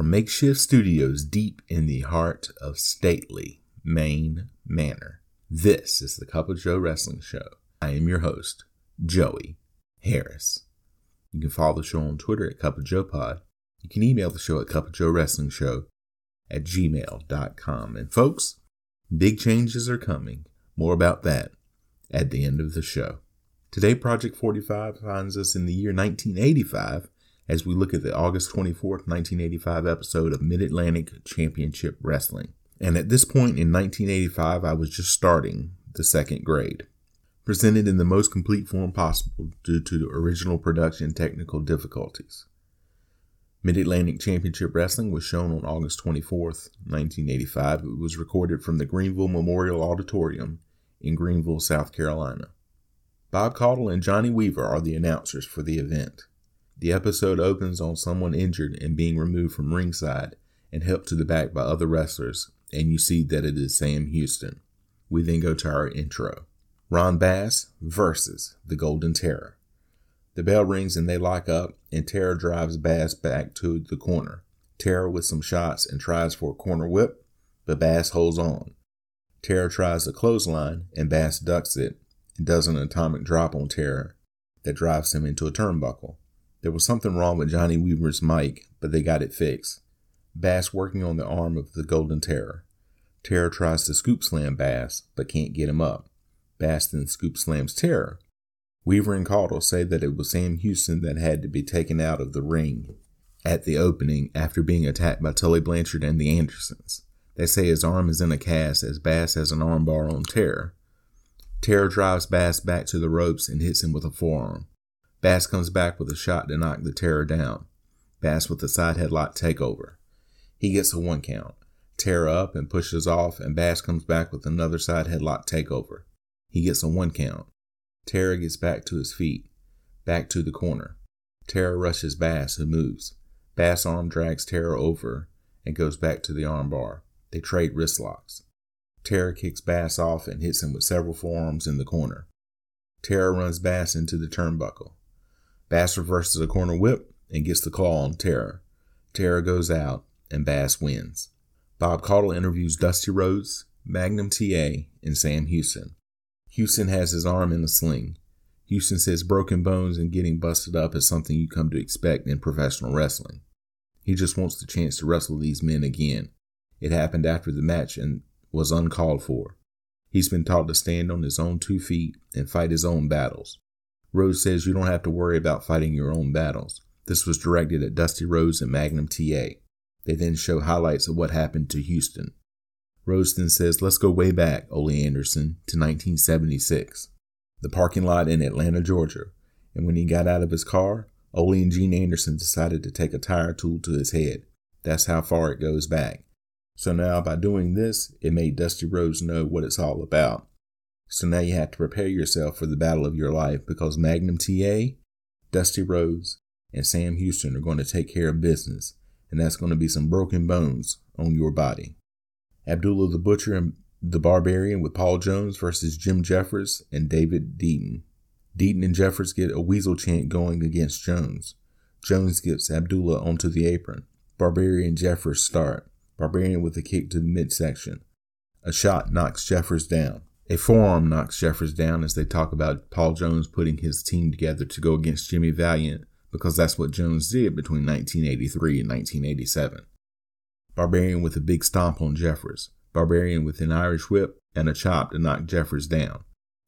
From makeshift studios deep in the heart of stately Maine Manor, this is the Cup of Joe Wrestling Show. I am your host, Joey Harris. You can follow the show on Twitter at Cup of Joe Pod. You can email the show at Cup of Joe Wrestling Show at gmail.com. And folks, big changes are coming. More about that at the end of the show. Today, Project 45 finds us in the year 1985 as we look at the August 24th, 1985 episode of Mid Atlantic Championship Wrestling. And at this point in 1985, I was just starting the second grade. Presented in the most complete form possible due to original production technical difficulties. Mid Atlantic Championship Wrestling was shown on August 24th, 1985. It was recorded from the Greenville Memorial Auditorium in Greenville, South Carolina. Bob Caudle and Johnny Weaver are the announcers for the event. The episode opens on someone injured and being removed from ringside and helped to the back by other wrestlers, and you see that it is Sam Houston. We then go to our intro. Ron Bass versus the Golden Terror. The bell rings and they lock up, and Terror drives Bass back to the corner. Terror with some shots and tries for a corner whip, but Bass holds on. Terror tries the clothesline, and Bass ducks it and does an atomic drop on Terror that drives him into a turnbuckle. There was something wrong with Johnny Weaver's mic, but they got it fixed. Bass working on the arm of the Golden Terror. Terror tries to scoop slam Bass, but can't get him up. Bass then scoop slams Terror. Weaver and Caudle say that it was Sam Houston that had to be taken out of the ring at the opening after being attacked by Tully Blanchard and the Andersons. They say his arm is in a cast as Bass has an armbar on Terror. Terror drives Bass back to the ropes and hits him with a forearm. Bass comes back with a shot to knock the Terror down. Bass with a side headlock takeover. He gets a one count. Terror up and pushes off, and Bass comes back with another side headlock takeover. He gets a one count. Terror gets back to his feet, back to the corner. Terror rushes Bass, who moves. Bass arm drags Terror over and goes back to the armbar. They trade wrist locks. Terror kicks Bass off and hits him with several forearms in the corner. Terror runs Bass into the turnbuckle. Bass reverses a corner whip and gets the claw on Terror. Terror goes out and Bass wins. Bob Caudle interviews Dusty Rhodes, Magnum TA, and Sam Houston. Houston has his arm in a sling. Houston says broken bones and getting busted up is something you come to expect in professional wrestling. He just wants the chance to wrestle these men again. It happened after the match and was uncalled for. He's been taught to stand on his own two feet and fight his own battles. Rhodes says you don't have to worry about fighting your own battles. This was directed at Dusty Rhodes and Magnum TA. They then show highlights of what happened to Houston. Rhodes then says, Let's go way back, Ole Anderson, to 1976. The parking lot in Atlanta, Georgia. And when he got out of his car, Ole and Gene Anderson decided to take a tire tool to his head. That's how far it goes back. So now, by doing this, it made Dusty Rhodes know what it's all about. So now you have to prepare yourself for the battle of your life because Magnum TA, Dusty Rhodes, and Sam Houston are going to take care of business, and that's going to be some broken bones on your body. Abdullah the Butcher and the Barbarian with Paul Jones versus Jim Jeffers and David Deaton. Deaton and Jeffers get a weasel chant going against Jones. Jones gets Abdullah onto the apron. Barbarian Jeffers start. Barbarian with a kick to the midsection. A shot knocks Jeffers down. A forearm knocks Jeffers down as they talk about Paul Jones putting his team together to go against Jimmy Valiant because that's what Jones did between 1983 and 1987. Barbarian with a big stomp on Jeffers. Barbarian with an Irish whip and a chop to knock Jeffers down.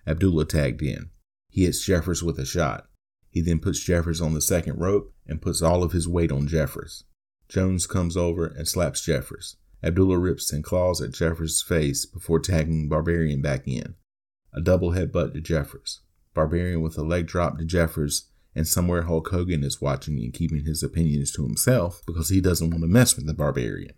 Abdullah tagged in. He hits Jeffers with a shot. He then puts Jeffers on the second rope and puts all of his weight on Jeffers. Jones comes over and slaps Jeffers. Abdullah rips and claws at Jeffers' face before tagging Barbarian back in. A double headbutt to Jeffers. Barbarian with a leg drop to Jeffers and somewhere Hulk Hogan is watching and keeping his opinions to himself because he doesn't want to mess with the Barbarian.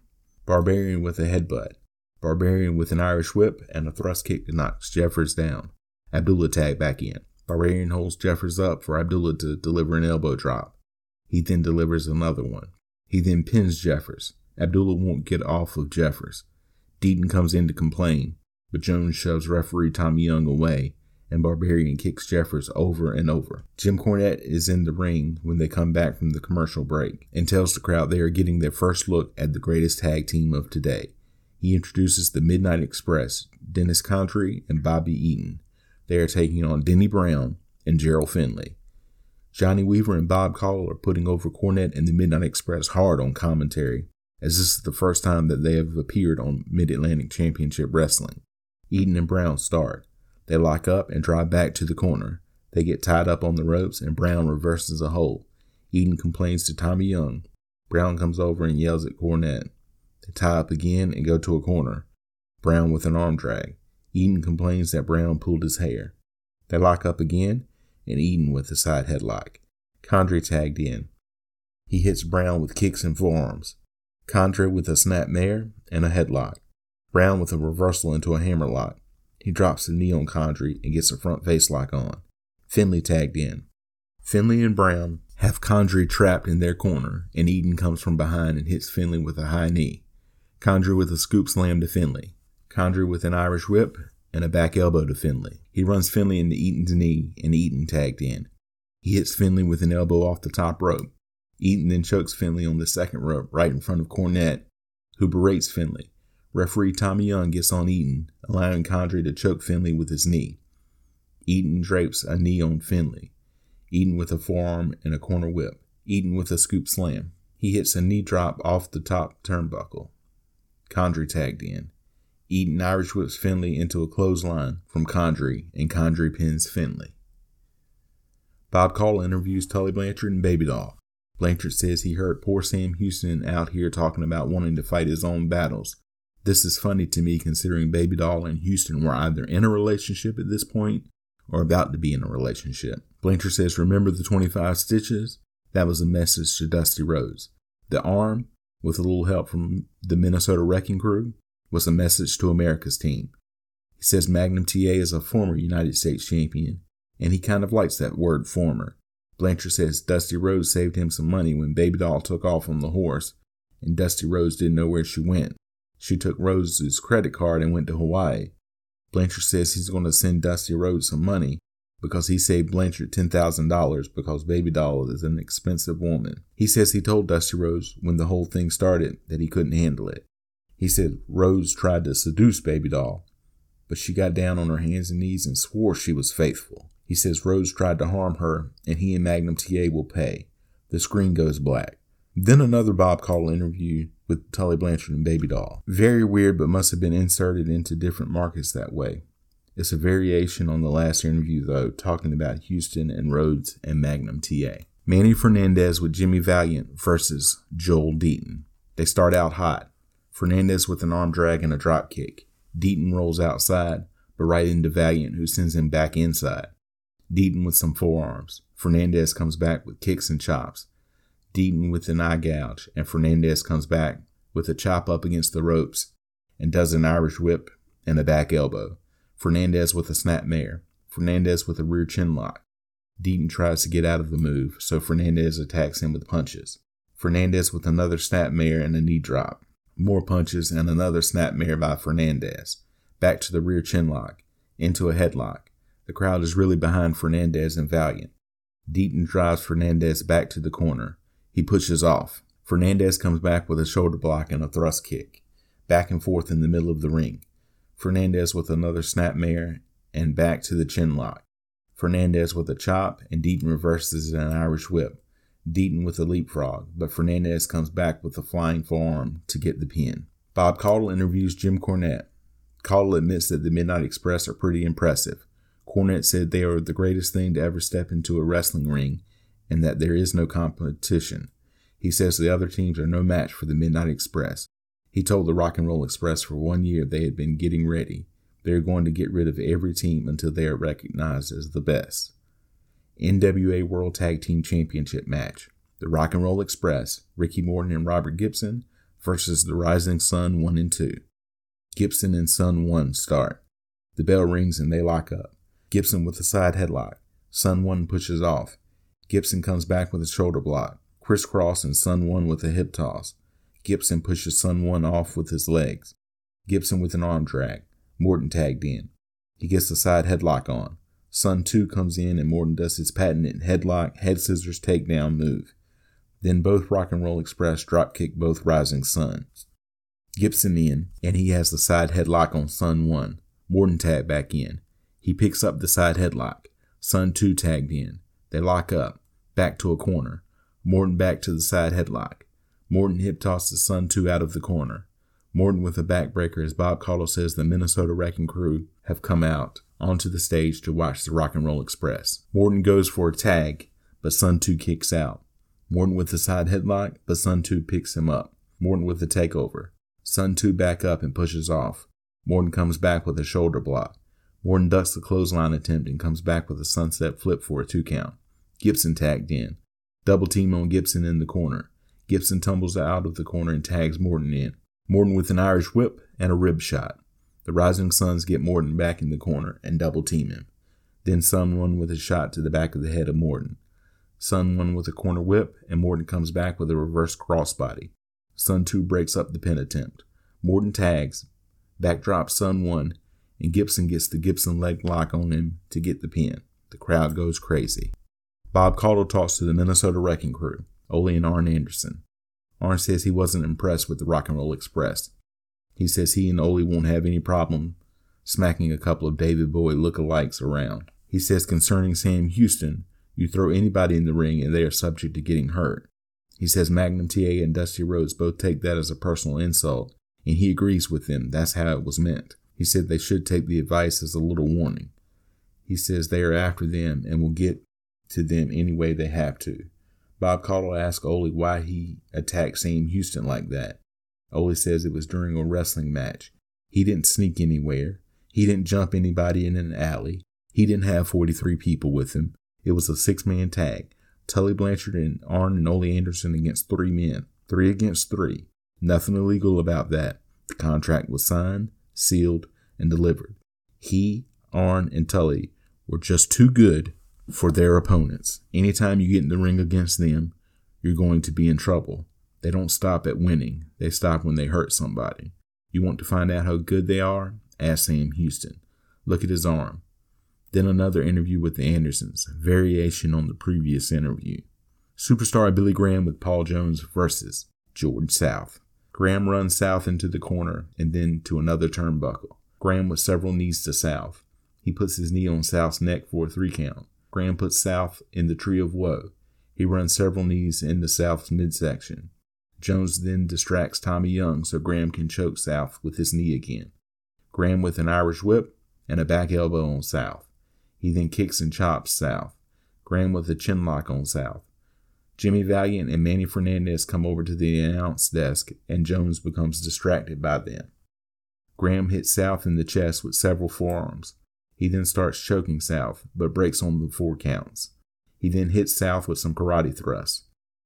Barbarian with a headbutt. Barbarian with an Irish whip and a thrust kick that knocks Jeffers down. Abdullah tag back in. Barbarian holds Jeffers up for Abdullah to deliver an elbow drop. He then delivers another one. He then pins Jeffers. Abdullah won't get off of Jeffers. Deaton comes in to complain, but Jones shoves referee Tommy Young away, and Barbarian kicks Jeffers over and over. Jim Cornette is in the ring when they come back from the commercial break and tells the crowd they are getting their first look at the greatest tag team of today. He introduces the Midnight Express, Dennis Condrey and Bobby Eaton. They are taking on Denny Brown and Gerald Finley. Johnny Weaver and Bob Caudle are putting over Cornette and the Midnight Express hard on commentary, as this is the first time that they have appeared on Mid Atlantic Championship Wrestling. Eaton and Brown start. They lock up and drive back to the corner. They get tied up on the ropes, and Brown reverses a hold. Eaton complains to Tommy Young. Brown comes over and yells at Cornette. They tie up again and go to a corner. Brown with an arm drag. Eaton complains that Brown pulled his hair. They lock up again, and Eaton with a side headlock. Condrey tagged in. He hits Brown with kicks and forearms. Condrey with a snap mare and a headlock. Brown with a reversal into a hammerlock. He drops the knee on Condrey and gets a front face lock on. Finley tagged in. Finley and Brown have Condrey trapped in their corner, and Eaton comes from behind and hits Finley with a high knee. Condrey with a scoop slam to Finley. Condrey with an Irish whip and a back elbow to Finley. He runs Finley into Eaton's knee, and Eaton tagged in. He hits Finley with an elbow off the top rope. Eaton then chokes Finley on the second rope right in front of Cornette, who berates Finley. Referee Tommy Young gets on Eaton, allowing Condrey to choke Finley with his knee. Eaton drapes a knee on Finley. Eaton with a forearm and a corner whip. Eaton with a scoop slam. He hits a knee drop off the top turnbuckle. Condrey tagged in. Eaton Irish whips Finley into a clothesline from Condrey, and Condrey pins Finley. Bob Caudle interviews Tully Blanchard and Baby Doll. Blanchard says he heard poor Sam Houston out here talking about wanting to fight his own battles, this is funny to me considering Baby Doll and Houston were either in a relationship at this point or about to be in a relationship. Blanchard says, Remember the 25 stitches? That was a message to Dusty Rhodes. The arm, with a little help from the Minnesota Wrecking Crew, was a message to America's team. He says Magnum TA is a former United States champion, and he kind of likes that word former. Blanchard says Dusty Rhodes saved him some money when Baby Doll took off on the horse, and Dusty Rhodes didn't know where she went. She took Rhodes's credit card and went to Hawaii. Blanchard says he's going to send Dusty Rhodes some money because he saved Blanchard $10,000 because Baby Doll is an expensive woman. He says he told Dusty Rhodes when the whole thing started that he couldn't handle it. He said Rhodes tried to seduce Baby Doll, but she got down on her hands and knees and swore she was faithful. He says Rhodes tried to harm her and he and Magnum TA will pay. The screen goes black. Then another Bob Caudle interview with Tully Blanchard and Baby Doll. Very weird, but must have been inserted into different markets that way. It's a variation on the last interview, though, talking about Houston and Rhodes and Magnum TA. Manny Fernandez with Jimmy Valiant versus Joel Deaton. They start out hot. Fernandez with an arm drag and a drop kick. Deaton rolls outside, but right into Valiant, who sends him back inside. Deaton with some forearms. Fernandez comes back with kicks and chops. Deaton with an eye gouge, and Fernandez comes back with a chop up against the ropes and does an Irish whip and a back elbow. Fernandez with a snap mare. Fernandez with a rear chin lock. Deaton tries to get out of the move, so Fernandez attacks him with punches. Fernandez with another snap mare and a knee drop. More punches and another snap mare by Fernandez. Back to the rear chin lock. Into a headlock. The crowd is really behind Fernandez and Valiant. Deaton drives Fernandez back to the corner. He pushes off. Fernandez comes back with a shoulder block and a thrust kick, back and forth in the middle of the ring. Fernandez with another snapmare and back to the chin lock. Fernandez with a chop and Deaton reverses an Irish whip. Deaton with a leapfrog, but Fernandez comes back with a flying forearm to get the pin. Bob Caudle interviews Jim Cornette. Caudle admits that the Midnight Express are pretty impressive. Cornette said they are the greatest thing to ever step into a wrestling ring and that there is no competition. He says the other teams are no match for the Midnight Express. He told the Rock and Roll Express for one year they had been getting ready. They are going to get rid of every team until they are recognized as the best. NWA World Tag Team Championship match. The Rock and Roll Express, Ricky Morton and Robert Gibson versus the Rising Sun 1 and 2. Gibson and Sun 1 start. The bell rings and they lock up. Gibson with a side headlock. Sun 1 pushes off. Gibson comes back with a shoulder block. Crisscross and Sun 1 with a hip toss. Gibson pushes Sun 1 off with his legs. Gibson with an arm drag. Morton tagged in. He gets the side headlock on. Sun 2 comes in and Morton does his patented headlock, head scissors takedown move. Then both Rock and Roll Express dropkick both Rising Suns. Gibson in, and he has the side headlock on Sun 1. Morton tagged back in. He picks up the side headlock. Sun 2 tagged in. They lock up. Back to a corner. Morton back to the side headlock. Morton hip tosses Sun 2 out of the corner. Morton with a backbreaker as Bob Caudle says the Minnesota Wrecking Crew have come out onto the stage to watch the Rock and Roll Express. Morton goes for a tag, but Sun 2 kicks out. Morton with a side headlock, but Sun 2 picks him up. Morton with a takeover. Sun 2 back up and pushes off. Morton comes back with a shoulder block. Morton ducks the clothesline attempt and comes back with a sunset flip for a two count. Gibson tagged in. Double team on Gibson in the corner. Gibson tumbles out of the corner and tags Morton in. Morton with an Irish whip and a rib shot. The Rising Suns get Morton back in the corner and double team him. Then Sun 1 with a shot to the back of the head of Morton. Sun 1 with a corner whip, and Morton comes back with a reverse crossbody. Sun 2 breaks up the pin attempt. Morton tags, backdrop Sun 1, and Gibson gets the Gibson leg lock on him to get the pin. The crowd goes crazy. Bob Caudle talks to the Minnesota Wrecking Crew, Ole and Arn Anderson. Arn says he wasn't impressed with the Rock and Roll Express. He says he and Ole won't have any problem smacking a couple of David Bowie lookalikes around. He says concerning Sam Houston, you throw anybody in the ring and they are subject to getting hurt. He says Magnum TA and Dusty Rhodes both take that as a personal insult, and he agrees with them. That's how it was meant. He said they should take the advice as a little warning. He says they are after them and will get to them any way they have to. Bob Caudle asked Ole why he attacked Sam Houston like that. Ole says it was during a wrestling match. He didn't sneak anywhere. He didn't jump anybody in an alley. He didn't have 43 people with him. It was a six man tag. Tully Blanchard and Arn and Ole Anderson against three men. Three against three. Nothing illegal about that. The contract was signed, sealed, and delivered. He, Arn, and Tully were just too good for their opponents. Anytime you get in the ring against them, you're going to be in trouble. They don't stop at winning, they stop when they hurt somebody. You want to find out how good they are? Ask Sam Houston. Look at his arm. Then another interview with the Andersons, variation on the previous interview. Superstar Billy Graham with Paul Jones versus George South. Graham runs South into the corner and then to another turnbuckle. Graham with several knees to South. He puts his knee on South's neck for a three count. Graham puts South in the tree of woe. He runs several knees into South's midsection. Jones then distracts Tommy Young so Graham can choke South with his knee again. Graham with an Irish whip and a back elbow on South. He then kicks and chops South. Graham with a chin lock on South. Jimmy Valiant and Manny Fernandez come over to the announce desk and Jones becomes distracted by them. Graham hits South in the chest with several forearms. He then starts choking South, but breaks on the four counts. He then hits South with some karate thrusts.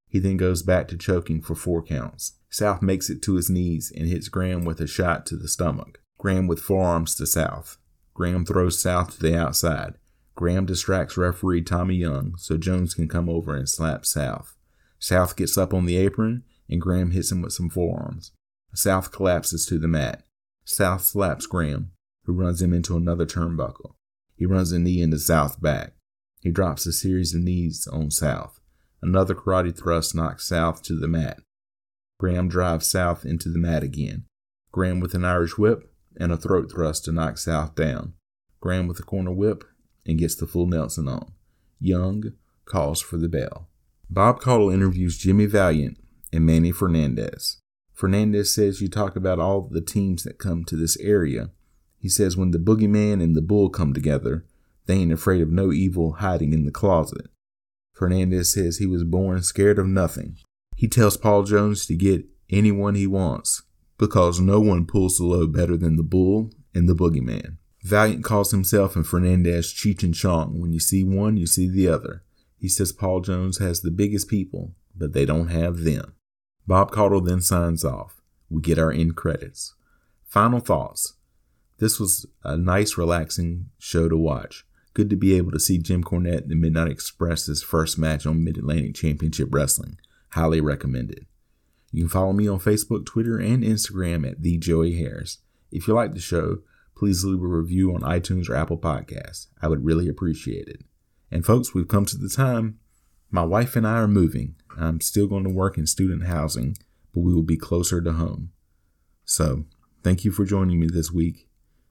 He then goes back to choking for four counts. South makes it to his knees and hits Graham with a shot to the stomach. Graham with forearms to South. Graham throws South to the outside. Graham distracts referee Tommy Young so Jones can come over and slap South. South gets up on the apron and Graham hits him with some forearms. South collapses to the mat. South slaps Graham, who runs him into another turnbuckle. He runs a knee into South's back. He drops a series of knees on South. Another karate thrust knocks South to the mat. Graham drives South into the mat again. Graham with an Irish whip and a throat thrust to knock South down. Graham with a corner whip and gets the full Nelson on. Young calls for the bell. Bob Caudle interviews Jimmy Valiant and Manny Fernandez. Fernandez says you talk about all the teams that come to this area. He says when the boogeyman and the bull come together, they ain't afraid of no evil hiding in the closet. Fernandez says he was born scared of nothing. He tells Paul Jones to get anyone he wants because no one pulls the load better than the bull and the boogeyman. Valiant calls himself and Fernandez Cheech and Chong. When you see one, you see the other. He says Paul Jones has the biggest people, but they don't have them. Bob Caudle then signs off. We get our end credits. Final thoughts. This was a nice, relaxing show to watch. Good to be able to see Jim Cornette in the Midnight Express's first match on Mid Atlantic Championship Wrestling. Highly recommended. You can follow me on Facebook, Twitter, and Instagram at the Joey Harris. If you like the show, please leave a review on iTunes or Apple Podcasts. I would really appreciate it. And folks, we've come to the time. My wife and I are moving. I'm still going to work in student housing, but we will be closer to home. So, thank you for joining me this week.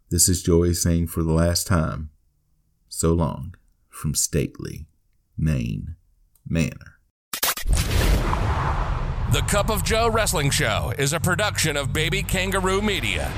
This is Joey saying for the last time, so long from stately Maine Manor. The Cup of Joe Wrestling Show is a production of Baby Kangaroo Media.